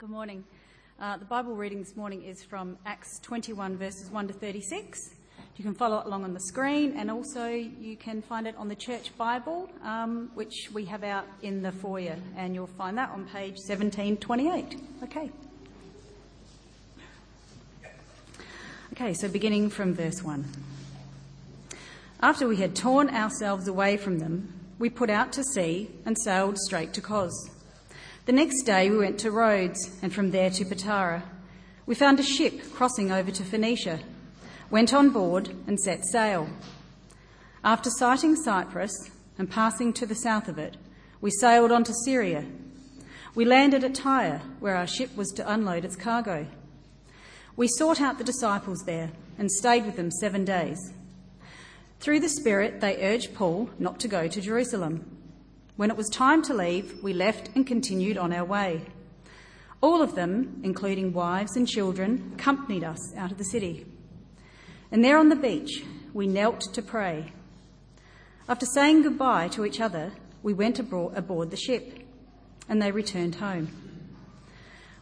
Good morning. Uh, the Bible reading this morning is from Acts 21, verses 1 to 36. You can follow it along on the screen, and also you can find it on the Church Bible, um, which we have out in the foyer, and you'll find that on page 1728. Okay. Okay, so beginning from verse 1. After we had torn ourselves away from them, we put out to sea and sailed straight to Cos. The next day we went to Rhodes and from there to Patara. We found a ship crossing over to Phoenicia, went on board and set sail. After sighting Cyprus and passing to the south of it, we sailed on to Syria. We landed at Tyre, where our ship was to unload its cargo. We sought out the disciples there and stayed with them seven days. Through the Spirit, they urged Paul not to go to Jerusalem. When it was time to leave, we left and continued on our way. All of them, including wives and children, accompanied us out of the city. And there on the beach, we knelt to pray. After saying goodbye to each other, we went aboard the ship, and they returned home.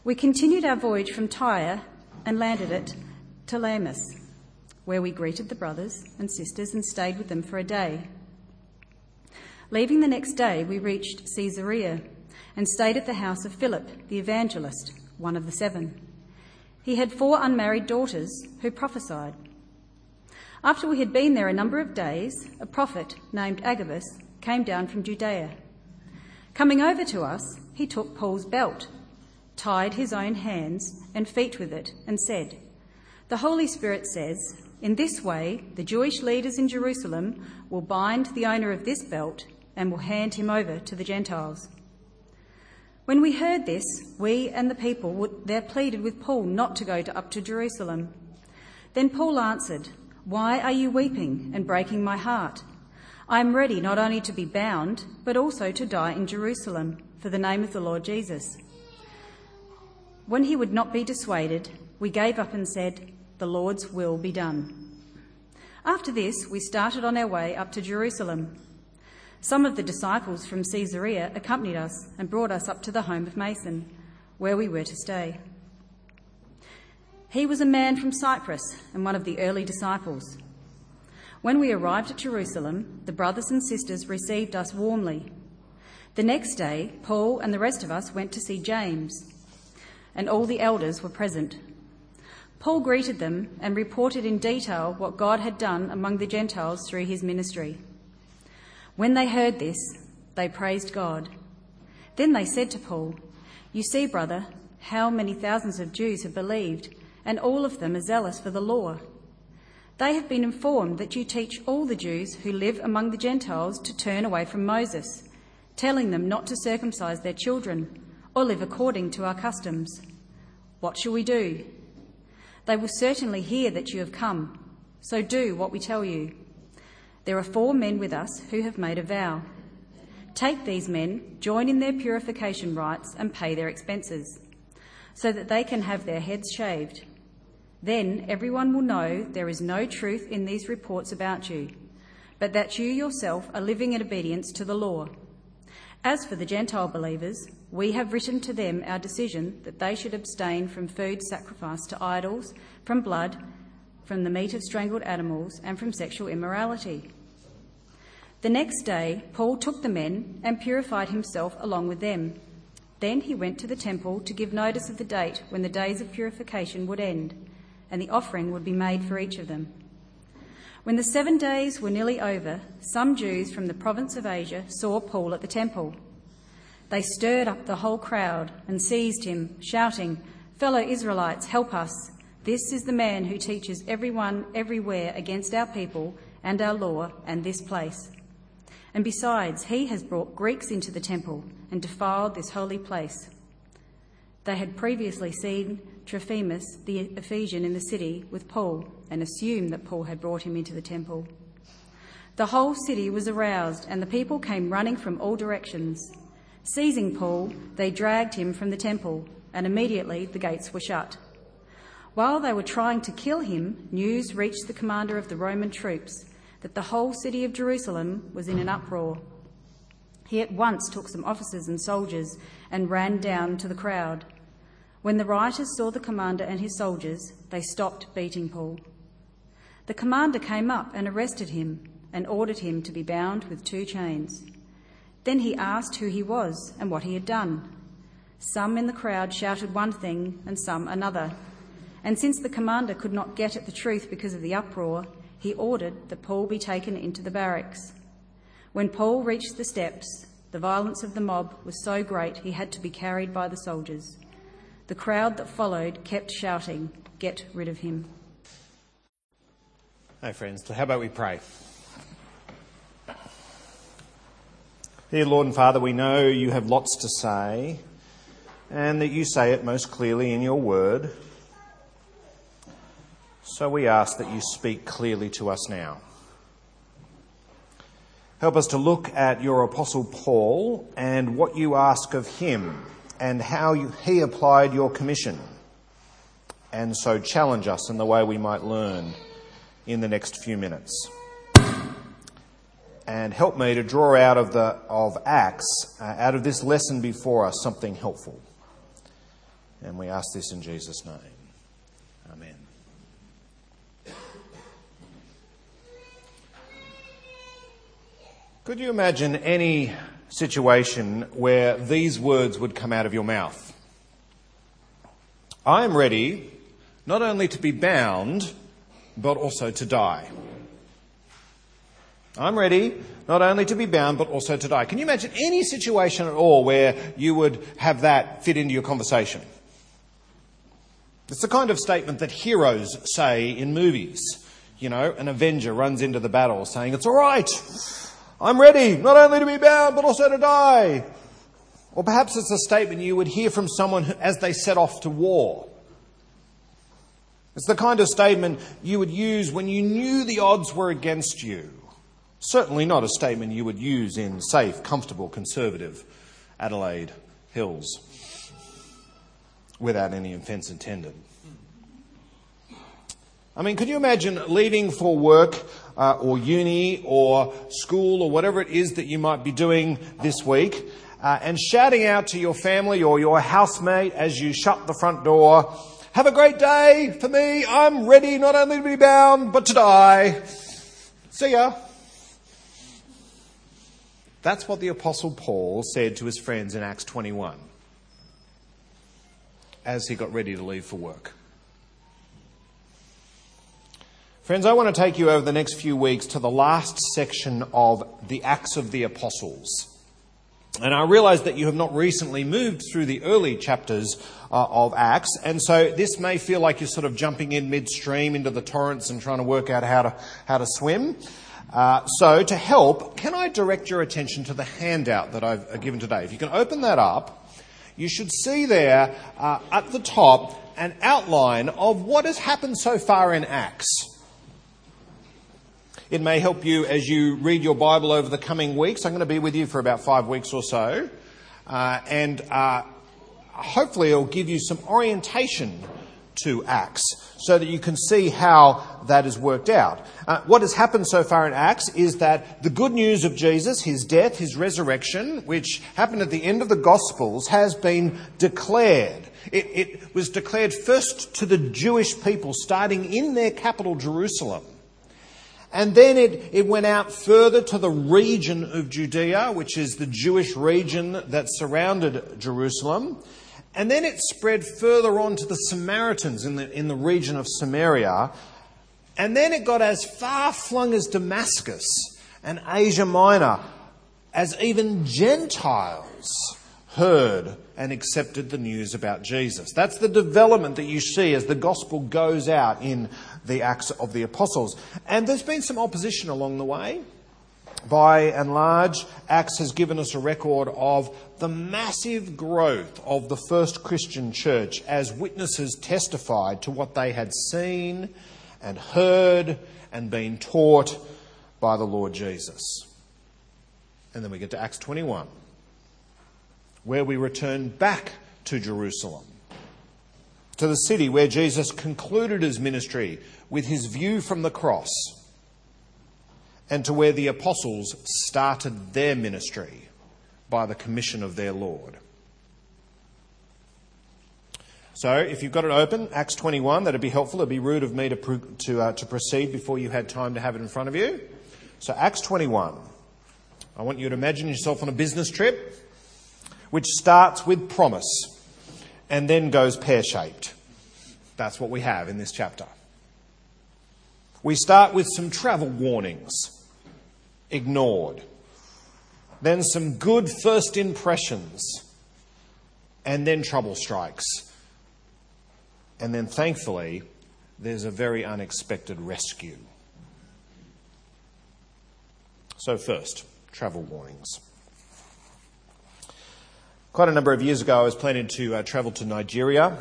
We continued our voyage from Tyre and landed at Salamis, where we greeted the brothers and sisters and stayed with them for a day. Leaving the next day, we reached Caesarea and stayed at the house of Philip, the evangelist, one of the seven. He had four unmarried daughters who prophesied. After we had been there a number of days, a prophet named Agabus came down from Judea. Coming over to us, he took Paul's belt, tied his own hands and feet with it, and said, The Holy Spirit says, In this way, the Jewish leaders in Jerusalem will bind the owner of this belt and will hand him over to the Gentiles. When we heard this, we and the people there pleaded with Paul not to go to, up to Jerusalem. Then Paul answered, Why are you weeping and breaking my heart? I am ready not only to be bound, but also to die in Jerusalem for the name of the Lord Jesus. When he would not be dissuaded, we gave up and said, The Lord's will be done. After this, we started on our way up to Jerusalem. Some of the disciples from Caesarea accompanied us and brought us up to the home of Mnason, where we were to stay. He was a man from Cyprus and one of the early disciples. When we arrived at Jerusalem, the brothers and sisters received us warmly. The next day, Paul and the rest of us went to see James, and all the elders were present. Paul greeted them and reported in detail what God had done among the Gentiles through his ministry. When they heard this, they praised God. Then they said to Paul, You see, brother, how many thousands of Jews have believed, and all of them are zealous for the law. They have been informed that you teach all the Jews who live among the Gentiles to turn away from Moses, telling them not to circumcise their children or live according to our customs. What shall we do? They will certainly hear that you have come, so do what we tell you. There are four men with us who have made a vow. Take these men, join in their purification rites, and pay their expenses, so that they can have their heads shaved. Then everyone will know there is no truth in these reports about you, but that you yourself are living in obedience to the law. As for the Gentile believers, we have written to them our decision that they should abstain from food sacrificed to idols, from blood, from the meat of strangled animals, and from sexual immorality. The next day, Paul took the men and purified himself along with them. Then he went to the temple to give notice of the date when the days of purification would end, and the offering would be made for each of them. When the seven days were nearly over, some Jews from the province of Asia saw Paul at the temple. They stirred up the whole crowd and seized him, shouting, Fellow Israelites, help us! This is the man who teaches everyone everywhere against our people and our law and this place. And besides, he has brought Greeks into the temple and defiled this holy place. They had previously seen Trophimus, the Ephesian, in the city with Paul and assumed that Paul had brought him into the temple. The whole city was aroused, and the people came running from all directions. Seizing Paul, they dragged him from the temple, and immediately the gates were shut. While they were trying to kill him, news reached the commander of the Roman troops that the whole city of Jerusalem was in an uproar. He at once took some officers and soldiers and ran down to the crowd. When the rioters saw the commander and his soldiers, they stopped beating Paul. The commander came up and arrested him and ordered him to be bound with two chains. Then he asked who he was and what he had done. Some in the crowd shouted one thing and some another. And since the commander could not get at the truth because of the uproar, he ordered that Paul be taken into the barracks. When Paul reached the steps, the violence of the mob was so great he had to be carried by the soldiers. The crowd that followed kept shouting, Get rid of him. Hey, friends, how about we pray? Dear Lord and Father, we know you have lots to say and that you say it most clearly in your word. So we ask that you speak clearly to us now. Help us to look at your Apostle Paul and what you ask of him and how you, he applied your commission. And so challenge us in the way we might learn in the next few minutes. And help me to draw out of, the, of Acts, uh, out of this lesson before us, something helpful. And we ask this in Jesus' name. Could you imagine any situation where these words would come out of your mouth. I am ready not only to be bound, but also to die. I'm ready not only to be bound, but also to die. Can you imagine any situation at all where you would have that fit into your conversation? It's the kind of statement that heroes say in movies. You know, an Avenger runs into the battle saying, It's all right. I'm ready not only to be bound, but also to die. Or perhaps it's a statement you would hear from someone as they set off to war. It's the kind of statement you would use when you knew the odds were against you. Certainly not a statement you would use in safe, comfortable, conservative Adelaide Hills without any offence intended. I mean, could you imagine leaving for work uh, or uni or school or whatever it is that you might be doing this week uh, and shouting out to your family or your housemate as you shut the front door, Have a great day for me. I'm ready not only to be bound, but to die. See ya. That's what the Apostle Paul said to his friends in Acts 21 as he got ready to leave for work. Friends, I want to take you over the next few weeks to the last section of the Acts of the Apostles. And I realize that you have not recently moved through the early chapters uh, of Acts, and so this may feel like you're sort of jumping in midstream into the torrents and trying to work out how to, how to swim. Uh, so, to help, can I direct your attention to the handout that I've uh, given today? If you can open that up, you should see there uh, at the top an outline of what has happened so far in Acts. It may help you as you read your Bible over the coming weeks. I'm going to be with you for about five weeks or so. Uh, and uh, hopefully, it'll give you some orientation to Acts so that you can see how that has worked out. Uh, what has happened so far in Acts is that the good news of Jesus, his death, his resurrection, which happened at the end of the Gospels, has been declared. It, it was declared first to the Jewish people, starting in their capital, Jerusalem. And then it, it went out further to the region of Judea, which is the Jewish region that surrounded Jerusalem. And then it spread further on to the Samaritans in the, in the region of Samaria. And then it got as far flung as Damascus and Asia Minor, as even Gentiles heard and accepted the news about Jesus. That's the development that you see as the gospel goes out in the Acts of the Apostles. And there's been some opposition along the way. By and large, Acts has given us a record of the massive growth of the first Christian church as witnesses testified to what they had seen and heard and been taught by the Lord Jesus. And then we get to Acts 21, where we return back to Jerusalem, to the city where Jesus concluded his ministry with his view from the cross and to where the apostles started their ministry by the commission of their Lord. So if you've got it open, Acts 21, that'd be helpful. It'd be rude of me to, to, uh, to proceed before you had time to have it in front of you. So Acts 21. I want you to imagine yourself on a business trip, which starts with promise and then goes pear shaped. That's what we have in this chapter. We start with some travel warnings, ignored. Then some good first impressions, and then trouble strikes. And then thankfully, there's a very unexpected rescue. So, first, travel warnings. Quite a number of years ago, I was planning to uh, travel to Nigeria.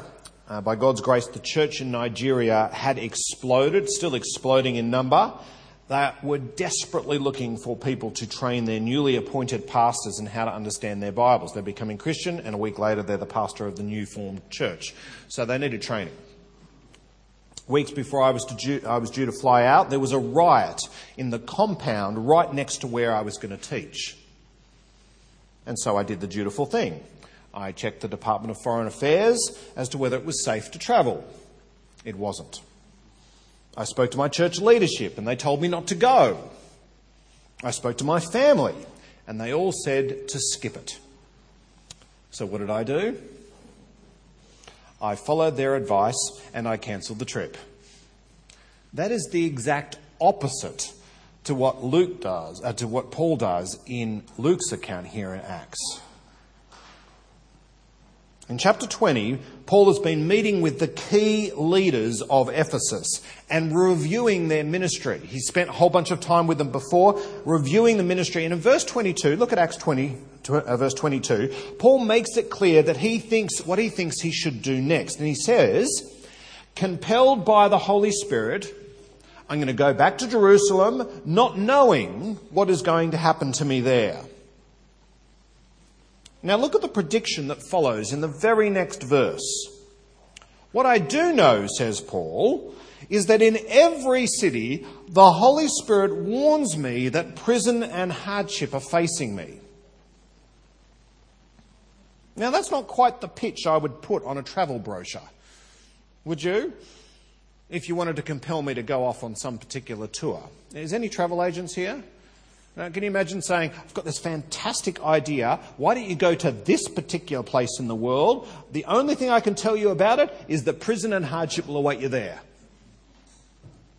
Uh, by God's grace, the church in Nigeria had exploded, still exploding in number. They were desperately looking for people to train their newly appointed pastors in how to understand their Bibles. They're becoming Christian, and a week later, they're the pastor of the new formed church. So they needed training. Weeks before I was, due, I was due to fly out, there was a riot in the compound right next to where I was going to teach. And so I did the dutiful thing. I checked the Department of Foreign Affairs as to whether it was safe to travel. It wasn't. I spoke to my church leadership and they told me not to go. I spoke to my family and they all said to skip it. So what did I do? I followed their advice and I cancelled the trip. That is the exact opposite to what Luke does, uh, to what Paul does in Luke's account here in Acts. In chapter 20, Paul has been meeting with the key leaders of Ephesus and reviewing their ministry. He spent a whole bunch of time with them before, reviewing the ministry. And in verse 22, look at Acts 20, uh, verse 22, Paul makes it clear that he thinks what he thinks he should do next. And he says, compelled by the Holy Spirit, I'm going to go back to Jerusalem, not knowing what is going to happen to me there. Now look at the prediction that follows in the very next verse. What I do know, says Paul, is that in every city the Holy Spirit warns me that prison and hardship are facing me. Now that's not quite the pitch I would put on a travel brochure. Would you? If you wanted to compel me to go off on some particular tour. Is any travel agents here? Now, can you imagine saying, I've got this fantastic idea. Why don't you go to this particular place in the world? The only thing I can tell you about it is that prison and hardship will await you there.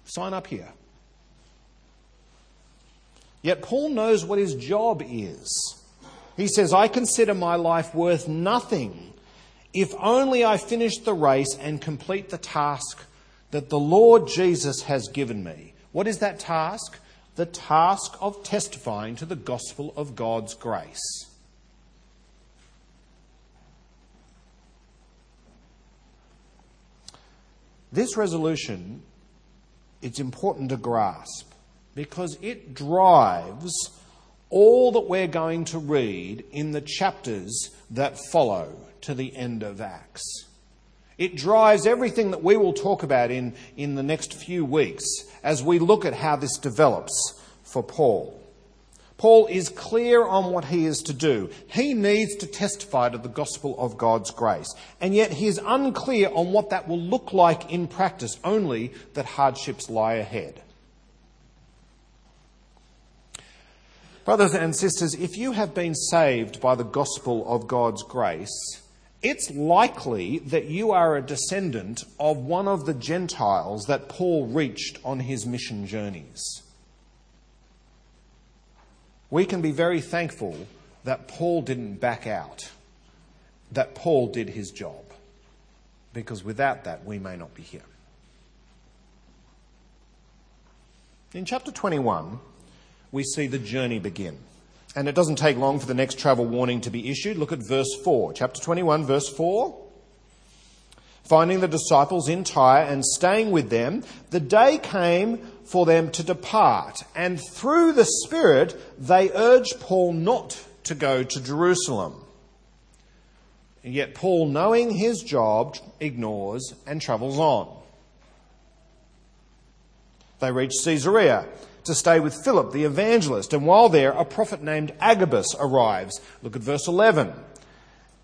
Sign up here. Yet Paul knows what his job is. He says, I consider my life worth nothing if only I finish the race and complete the task that the Lord Jesus has given me. What is that task? the task of testifying to the gospel of God's grace. This resolution, it's important to grasp because it drives all that we're going to read in the chapters that follow to the end of Acts. It drives everything that we will talk about in, in the next few weeks as we look at how this develops for Paul. Paul is clear on what he is to do. He needs to testify to the gospel of God's grace. And yet he is unclear on what that will look like in practice, only that hardships lie ahead. Brothers and sisters, if you have been saved by the gospel of God's grace, it's likely that you are a descendant of one of the Gentiles that Paul reached on his mission journeys. We can be very thankful that Paul didn't back out, that Paul did his job, because without that, we may not be here. In chapter 21, we see the journey begin. And it doesn't take long for the next travel warning to be issued. Look at verse 4. Chapter 21, verse 4. Finding the disciples in Tyre and staying with them, the day came for them to depart. And through the Spirit, they urged Paul not to go to Jerusalem. And yet, Paul, knowing his job, ignores and travels on. They reach Caesarea to stay with Philip the evangelist. And while there, a prophet named Agabus arrives. Look at verse 11.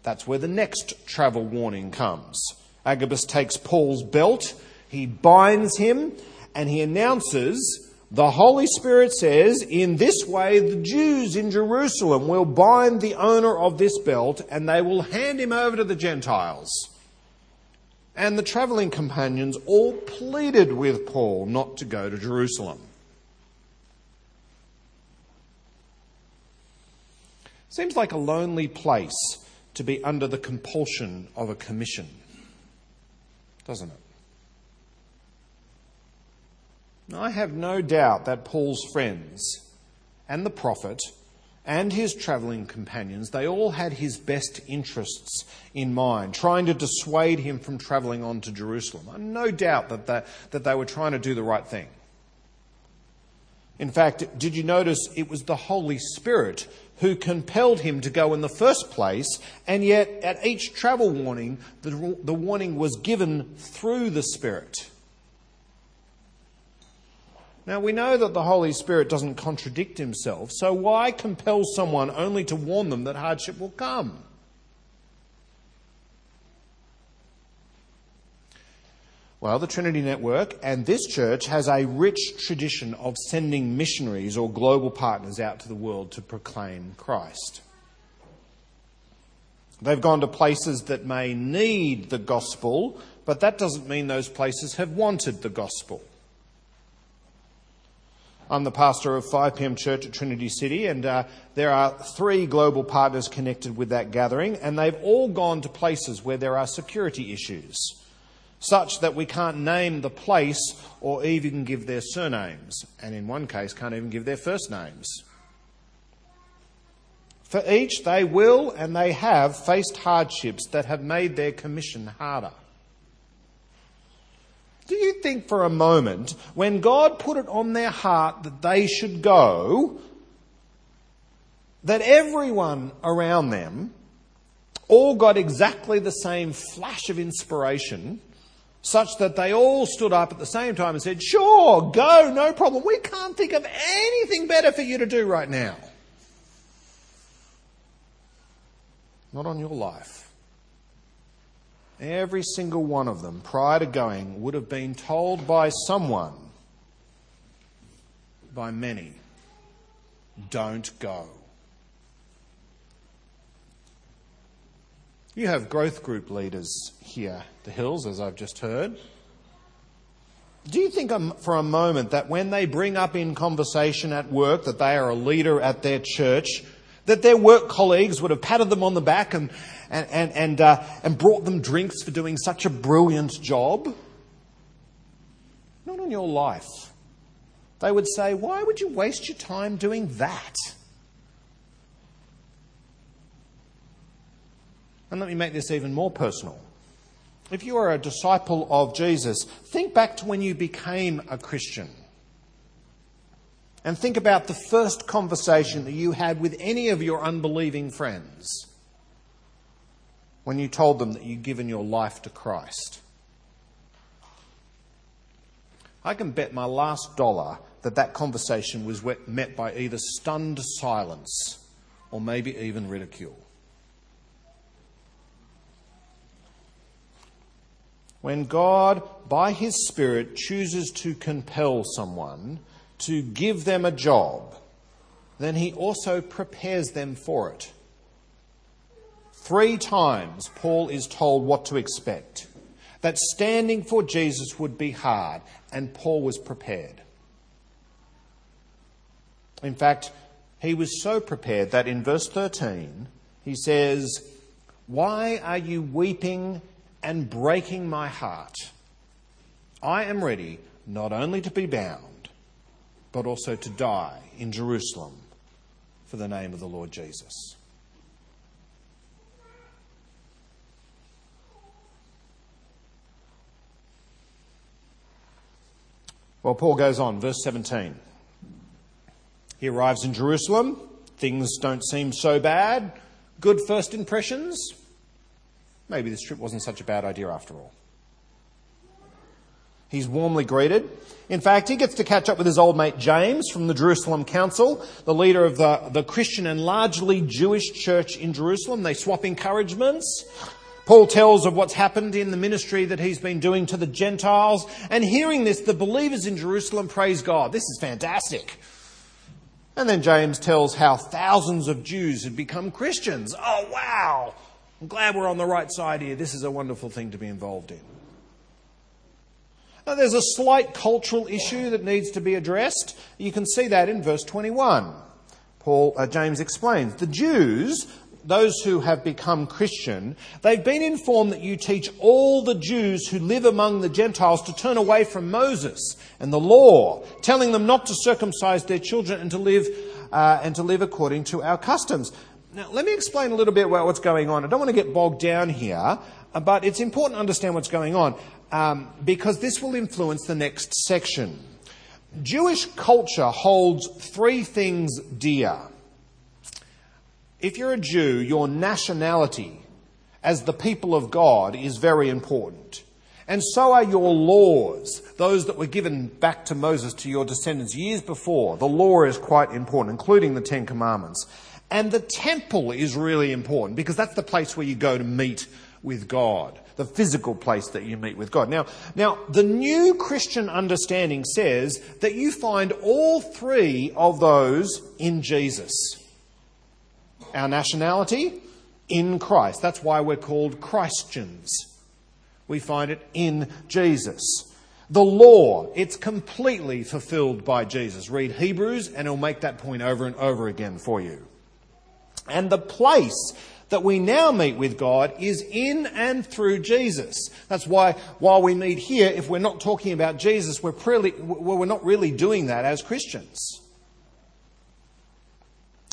That's where the next travel warning comes. Agabus takes Paul's belt, he binds him, and he announces the Holy Spirit says, In this way, the Jews in Jerusalem will bind the owner of this belt and they will hand him over to the Gentiles. And the travelling companions all pleaded with Paul not to go to Jerusalem. Seems like a lonely place to be under the compulsion of a commission, doesn't it? I have no doubt that Paul's friends and the prophet and his travelling companions, they all had his best interests in mind, trying to dissuade him from travelling on to Jerusalem. I no doubt that they, that they were trying to do the right thing. In fact, did you notice it was the Holy Spirit who compelled him to go in the first place, and yet at each travel warning, the, the warning was given through the Spirit. Now, we know that the Holy Spirit doesn't contradict himself, so why compel someone only to warn them that hardship will come? Well, the Trinity Network and this church has a rich tradition of sending missionaries or global partners out to the world to proclaim Christ. They've gone to places that may need the gospel, but that doesn't mean those places have wanted the gospel. I'm the pastor of 5pm Church at Trinity City, and uh, there are three global partners connected with that gathering, and they've all gone to places where there are security issues such that we can't name the place or even give their surnames, and in one case, can't even give their first names. For each, they will and they have faced hardships that have made their commission harder. Do you think for a moment, when God put it on their heart that they should go, that everyone around them all got exactly the same flash of inspiration such that they all stood up at the same time and said, Sure, go, no problem. We can't think of anything better for you to do right now. Not on your life. Every single one of them, prior to going, would have been told by someone, by many, don't go. You have growth group leaders here, the Hills, as I've just heard. Do you think for a moment that when they bring up in conversation at work that they are a leader at their church, that their work colleagues would have patted them on the back and, and, and, and, uh, and brought them drinks for doing such a brilliant job? Not on your life. They would say, Why would you waste your time doing that? And let me make this even more personal. If you are a disciple of Jesus, think back to when you became a Christian. And think about the first conversation that you had with any of your unbelieving friends when you told them that you'd given your life to Christ. I can bet my last dollar that that conversation was met by either stunned silence or maybe even ridicule. When God, by His Spirit, chooses to compel someone to give them a job, then He also prepares them for it. Three times, Paul is told what to expect that standing for Jesus would be hard, and Paul was prepared. In fact, he was so prepared that in verse 13 he says, Why are you weeping and breaking my heart. I am ready not only to be bound, but also to die in Jerusalem for the name of the Lord Jesus. Well, Paul goes on, verse 17. He arrives in Jerusalem. Things don't seem so bad. Good first impressions maybe this trip wasn't such a bad idea after all. He's warmly greeted. In fact, he gets to catch up with his old mate James from the Jerusalem Council, the leader of the, the Christian and largely Jewish church in Jerusalem. They swap encouragements. Paul tells of what's happened in the ministry that he's been doing to the Gentiles, and hearing this, the believers in Jerusalem praise God. This is fantastic. And then James tells how thousands of Jews had become Christians. Oh, wow! I'm glad we're on the right side here. This is a wonderful thing to be involved in. Now, there's a slight cultural issue that needs to be addressed. You can see that in verse 21. Paul, uh, James explains the Jews those who have become Christian, they've been informed that you teach all the Jews who live among the Gentiles to turn away from Moses and the law, telling them not to circumcise their children and to live uh, and to live according to our customs. Now, let me explain a little bit about what's going on. I don't want to get bogged down here, but it's important to understand what's going on um, because this will influence the next section. Jewish culture holds three things dear if you're a Jew, your nationality as the people of God is very important. And so are your laws, those that were given back to Moses to your descendants years before. The law is quite important, including the Ten Commandments. And the temple is really important because that's the place where you go to meet with God, the physical place that you meet with God. Now, now the new Christian understanding says that you find all three of those in Jesus. Our nationality? In Christ. That's why we're called Christians. We find it in Jesus. The law, it's completely fulfilled by Jesus. Read Hebrews and it'll make that point over and over again for you. And the place that we now meet with God is in and through Jesus. That's why while we meet here, if we're not talking about Jesus, we're, we're not really doing that as Christians.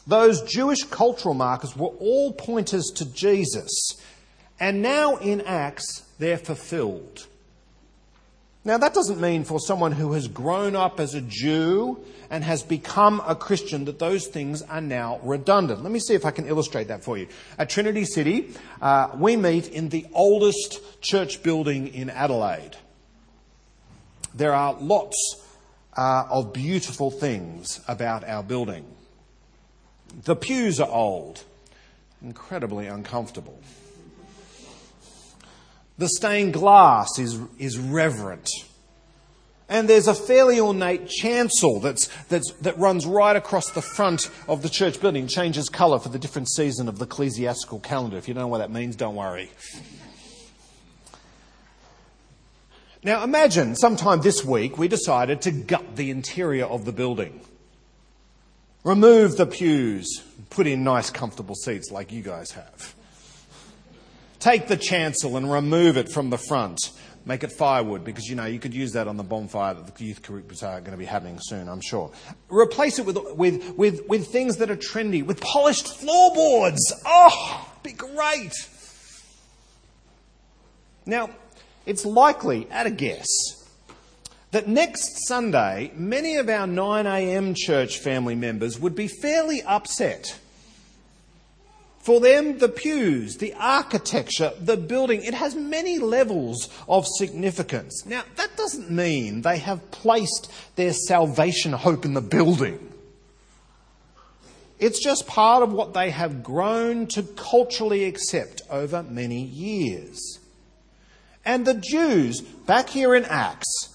Those Jewish cultural markers were all pointers to Jesus. And now in Acts, they're fulfilled. Now, that doesn't mean for someone who has grown up as a Jew and has become a Christian that those things are now redundant. Let me see if I can illustrate that for you. At Trinity City, uh, we meet in the oldest church building in Adelaide. There are lots uh, of beautiful things about our building. The pews are old, incredibly uncomfortable. The stained glass is, is reverent. And there's a fairly ornate chancel that's, that's, that runs right across the front of the church building, changes colour for the different season of the ecclesiastical calendar. If you don't know what that means, don't worry. Now imagine sometime this week we decided to gut the interior of the building. Remove the pews, put in nice, comfortable seats like you guys have. Take the chancel and remove it from the front. Make it firewood because you know you could use that on the bonfire that the youth groups are going to be having soon, I'm sure. Replace it with, with, with, with things that are trendy, with polished floorboards. Oh, be great. Now, it's likely, at a guess, that next Sunday, many of our 9am church family members would be fairly upset. For them, the pews, the architecture, the building, it has many levels of significance. Now, that doesn't mean they have placed their salvation hope in the building. It's just part of what they have grown to culturally accept over many years. And the Jews, back here in Acts,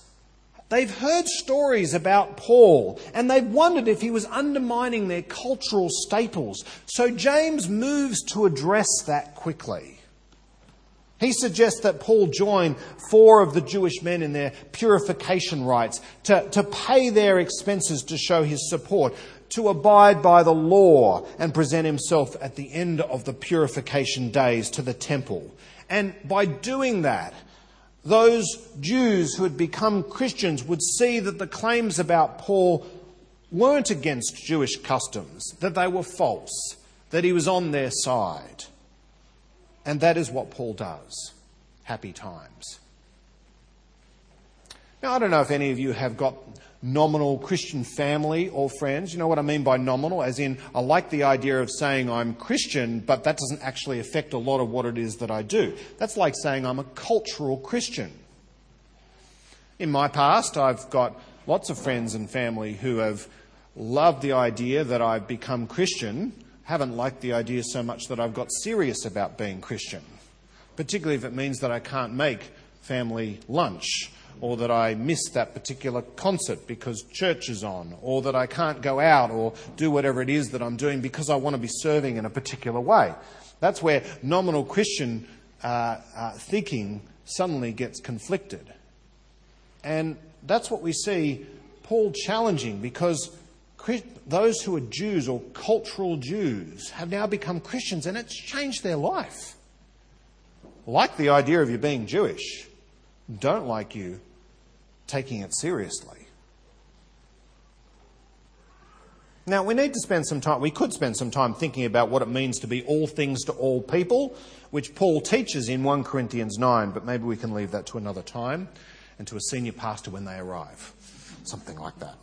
They've heard stories about Paul and they've wondered if he was undermining their cultural staples. So James moves to address that quickly. He suggests that Paul join four of the Jewish men in their purification rites to, to pay their expenses to show his support, to abide by the law and present himself at the end of the purification days to the temple. And by doing that, those Jews who had become Christians would see that the claims about Paul weren't against Jewish customs, that they were false, that he was on their side. And that is what Paul does. Happy times. Now, I don't know if any of you have got nominal Christian family or friends. You know what I mean by nominal? As in, I like the idea of saying I'm Christian, but that doesn't actually affect a lot of what it is that I do. That's like saying I'm a cultural Christian. In my past, I've got lots of friends and family who have loved the idea that I've become Christian, haven't liked the idea so much that I've got serious about being Christian. particularly if it means that I can't make family lunch or that I miss that particular concert because church is on, or that I can't go out or do whatever it is that I'm doing because I want to be serving in a particular way. That's where nominal Christian uh, uh, thinking suddenly gets conflicted. And that's what we see Paul challenging because those who are Jews or cultural Jews have now become Christians and it's changed their life. Like the idea of you being Jewish, don't like you taking it seriously. Now, we need to spend some time, we could spend some time thinking about what it means to be all things to all people, which Paul teaches in 1 Corinthians 9, but maybe we can leave that to another time and to a senior pastor when they arrive. Something like that.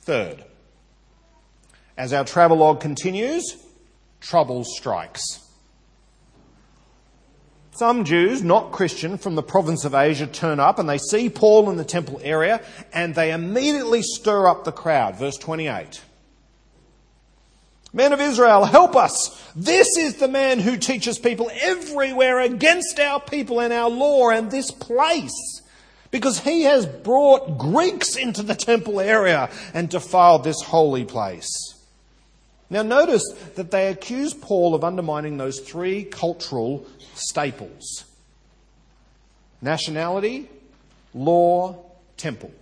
Third, as our travelogue continues, trouble strikes. Some Jews, not Christian, from the province of Asia turn up and they see Paul in the temple area and they immediately stir up the crowd. Verse 28. Men of Israel, help us. This is the man who teaches people everywhere against our people and our law and this place. Because he has brought Greeks into the temple area and defiled this holy place. Now, notice that they accuse Paul of undermining those three cultural staples nationality, law, temple.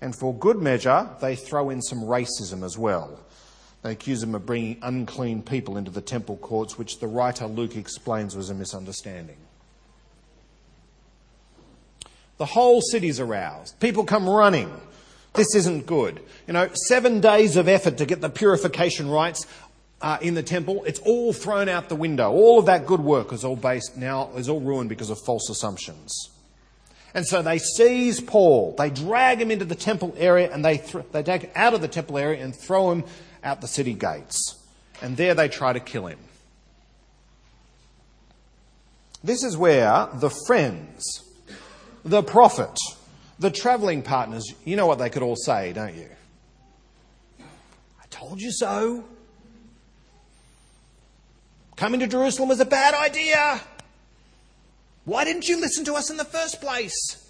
And for good measure, they throw in some racism as well. They accuse him of bringing unclean people into the temple courts, which the writer Luke explains was a misunderstanding. The whole city's aroused. People come running. This isn't good. You know, seven days of effort to get the purification rites uh, in the temple, it's all thrown out the window. All of that good work is all based now, is all ruined because of false assumptions. And so they seize Paul, they drag him into the temple area, and they, th- they take him out of the temple area and throw him out the city gates. And there they try to kill him. This is where the friends, the prophet, the travelling partners, you know what they could all say, don't you? I told you so. Coming to Jerusalem was a bad idea. Why didn't you listen to us in the first place?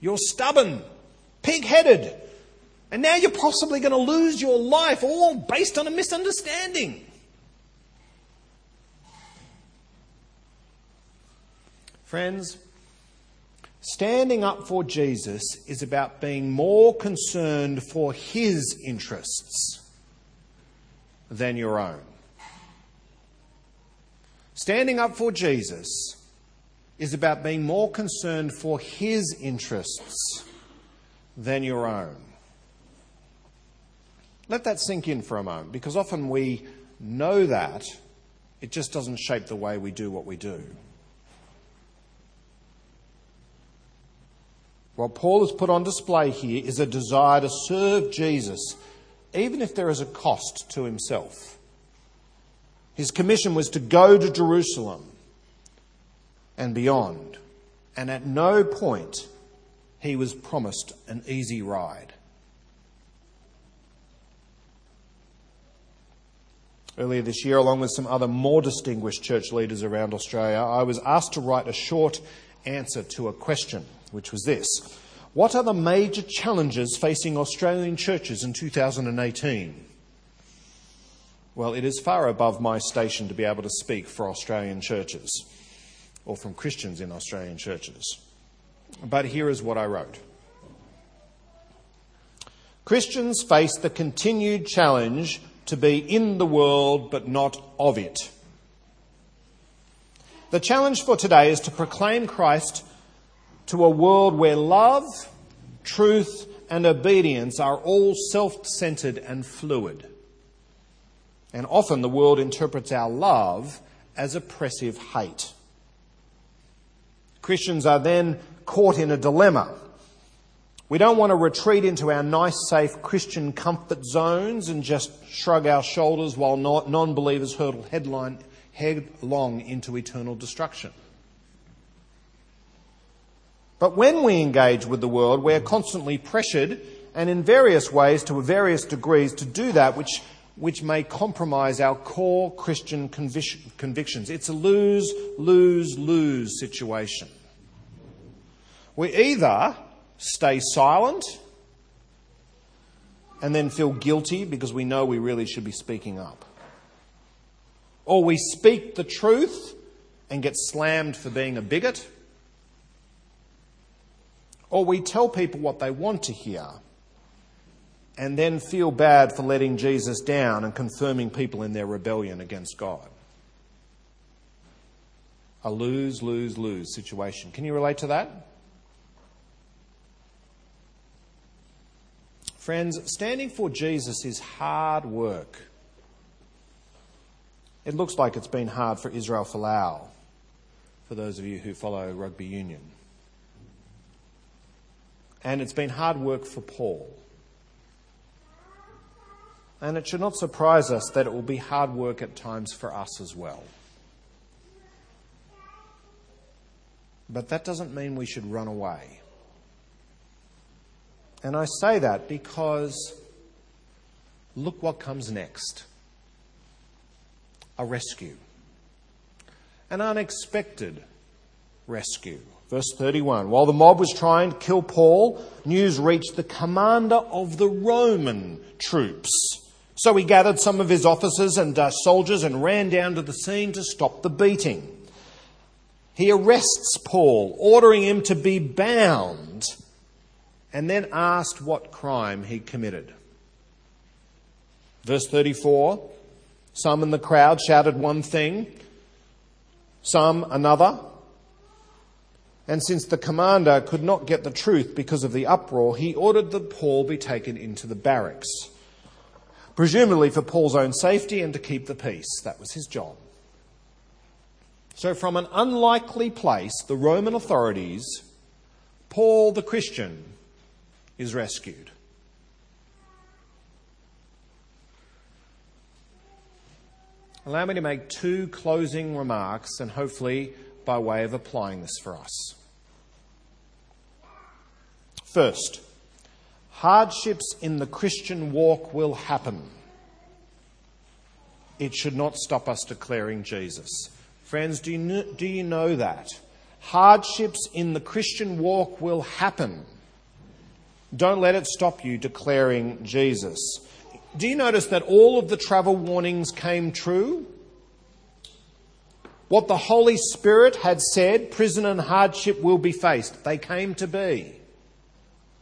You're stubborn, pig headed, and now you're possibly going to lose your life all based on a misunderstanding. Friends, standing up for Jesus is about being more concerned for his interests than your own. Standing up for Jesus is about being more concerned for his interests than your own. Let that sink in for a moment because often we know that, it just doesn't shape the way we do what we do. What Paul has put on display here is a desire to serve Jesus, even if there is a cost to himself. His commission was to go to Jerusalem and beyond. And at no point he was promised an easy ride. Earlier this year, along with some other more distinguished church leaders around Australia, I was asked to write a short answer to a question, which was this What are the major challenges facing Australian churches in 2018? Well, it is far above my station to be able to speak for Australian churches or from Christians in Australian churches. But here is what I wrote. Christians face the continued challenge to be in the world but not of it. The challenge for today is to proclaim Christ to a world where love, truth, and obedience are all self centered and fluid. And often the world interprets our love as oppressive hate. Christians are then caught in a dilemma. We don't want to retreat into our nice, safe Christian comfort zones and just shrug our shoulders while non believers hurtle headlong into eternal destruction. But when we engage with the world, we're constantly pressured and in various ways to various degrees to do that which which may compromise our core Christian convic- convictions. It's a lose, lose, lose situation. We either stay silent and then feel guilty because we know we really should be speaking up. Or we speak the truth and get slammed for being a bigot. Or we tell people what they want to hear and then feel bad for letting Jesus down and confirming people in their rebellion against God. A lose, lose, lose situation. Can you relate to that? Friends, standing for Jesus is hard work. It looks like it's been hard for Israel Folau, for those of you who follow rugby union. And it's been hard work for Paul. And it should not surprise us that it will be hard work at times for us as well. But that doesn't mean we should run away. And I say that because look what comes next a rescue, an unexpected rescue. Verse 31 While the mob was trying to kill Paul, news reached the commander of the Roman troops. So he gathered some of his officers and uh, soldiers and ran down to the scene to stop the beating. He arrests Paul, ordering him to be bound, and then asked what crime he committed. Verse 34 Some in the crowd shouted one thing, some another. And since the commander could not get the truth because of the uproar, he ordered that Paul be taken into the barracks. Presumably for Paul's own safety and to keep the peace. That was his job. So, from an unlikely place, the Roman authorities, Paul the Christian is rescued. Allow me to make two closing remarks and hopefully by way of applying this for us. First, hardships in the Christian walk will happen. It should not stop us declaring Jesus. Friends, do you, know, do you know that? Hardships in the Christian walk will happen. Don't let it stop you declaring Jesus. Do you notice that all of the travel warnings came true? What the Holy Spirit had said, prison and hardship will be faced. They came to be.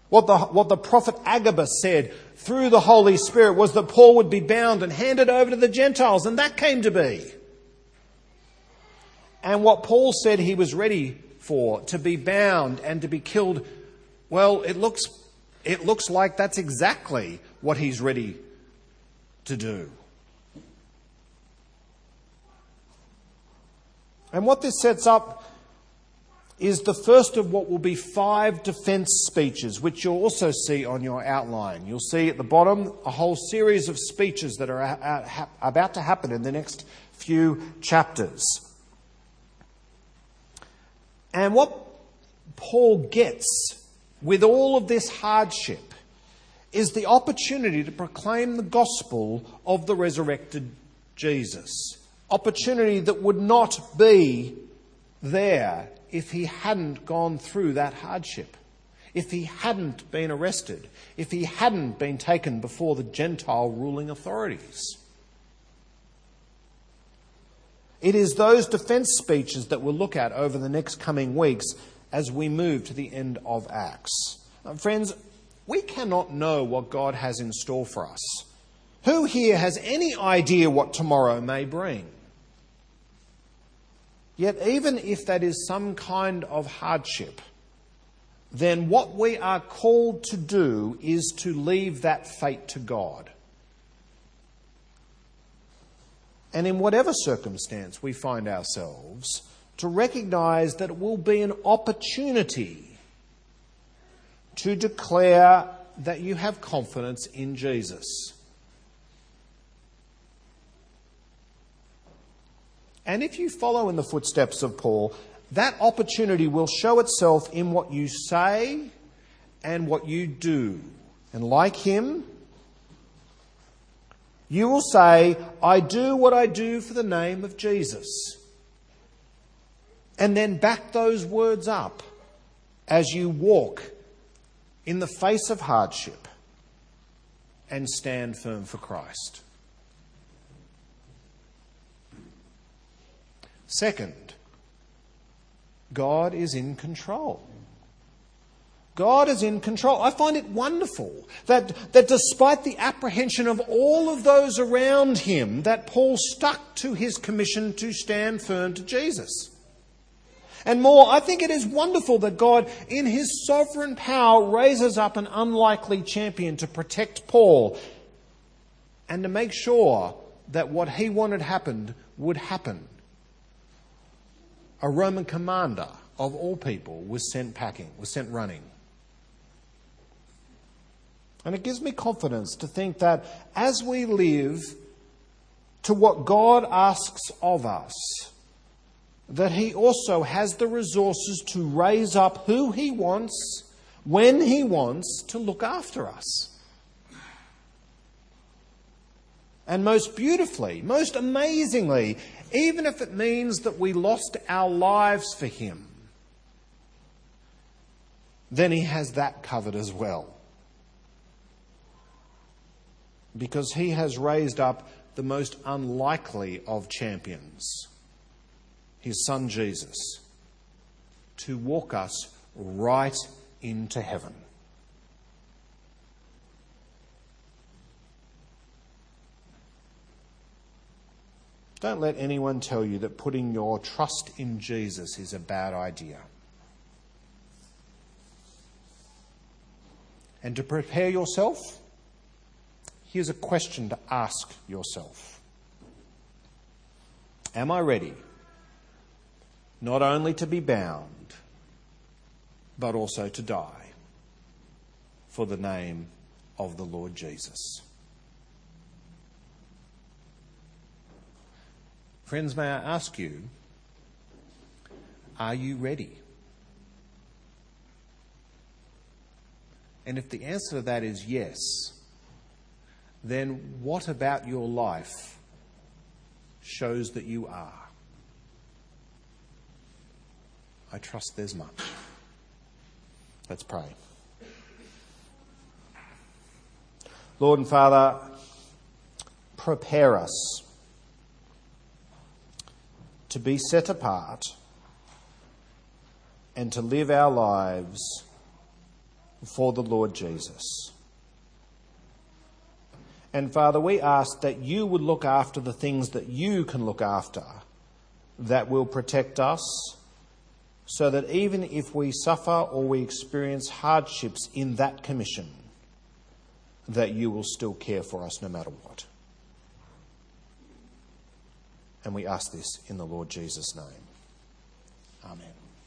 What the, what the prophet Agabus said through the Holy Spirit was that Paul would be bound and handed over to the Gentiles, and that came to be. And what Paul said he was ready for, to be bound and to be killed, well, it looks, it looks like that's exactly what he's ready to do. And what this sets up is the first of what will be five defence speeches, which you'll also see on your outline. You'll see at the bottom a whole series of speeches that are about to happen in the next few chapters. And what Paul gets with all of this hardship is the opportunity to proclaim the gospel of the resurrected Jesus opportunity that would not be there if he hadn't gone through that hardship, if he hadn't been arrested, if he hadn't been taken before the Gentile ruling authorities. It is those defense speeches that we'll look at over the next coming weeks as we move to the end of Acts. Now, friends, we cannot know what God has in store for us. Who here has any idea what tomorrow may bring? Yet, even if that is some kind of hardship, then what we are called to do is to leave that fate to God. And in whatever circumstance we find ourselves, to recognize that it will be an opportunity to declare that you have confidence in Jesus. And if you follow in the footsteps of Paul, that opportunity will show itself in what you say and what you do. And like him, You will say, I do what I do for the name of Jesus. And then back those words up as you walk in the face of hardship and stand firm for Christ. Second, God is in control. God is in control. I find it wonderful that, that despite the apprehension of all of those around him, that Paul stuck to his commission to stand firm to Jesus. And more, I think it is wonderful that God, in his sovereign power, raises up an unlikely champion to protect Paul and to make sure that what he wanted happened would happen. A Roman commander of all people was sent packing, was sent running. And it gives me confidence to think that as we live to what God asks of us, that He also has the resources to raise up who He wants, when He wants, to look after us. And most beautifully, most amazingly, even if it means that we lost our lives for Him, then He has that covered as well because he has raised up the most unlikely of champions, his son Jesus, to walk us right into heaven. Don't let anyone tell you that putting your trust in Jesus is a bad idea. And to prepare yourself, here's a question to ask yourself Am I ready not only to be bound, but also to die for the name of the Lord Jesus? Friends, may I ask you, are you ready? And if the answer to that is yes, then what about your life shows that you are? I trust there's much. Let's pray. Lord and Father, prepare us to be set apart and to live our lives for the Lord Jesus. And Father, we ask that you would look after the things that you can look after that will protect us, so that even if we suffer or we experience hardships in that commission, that you will still care for us no matter what. And we ask this in the Lord Jesus' name. Amen.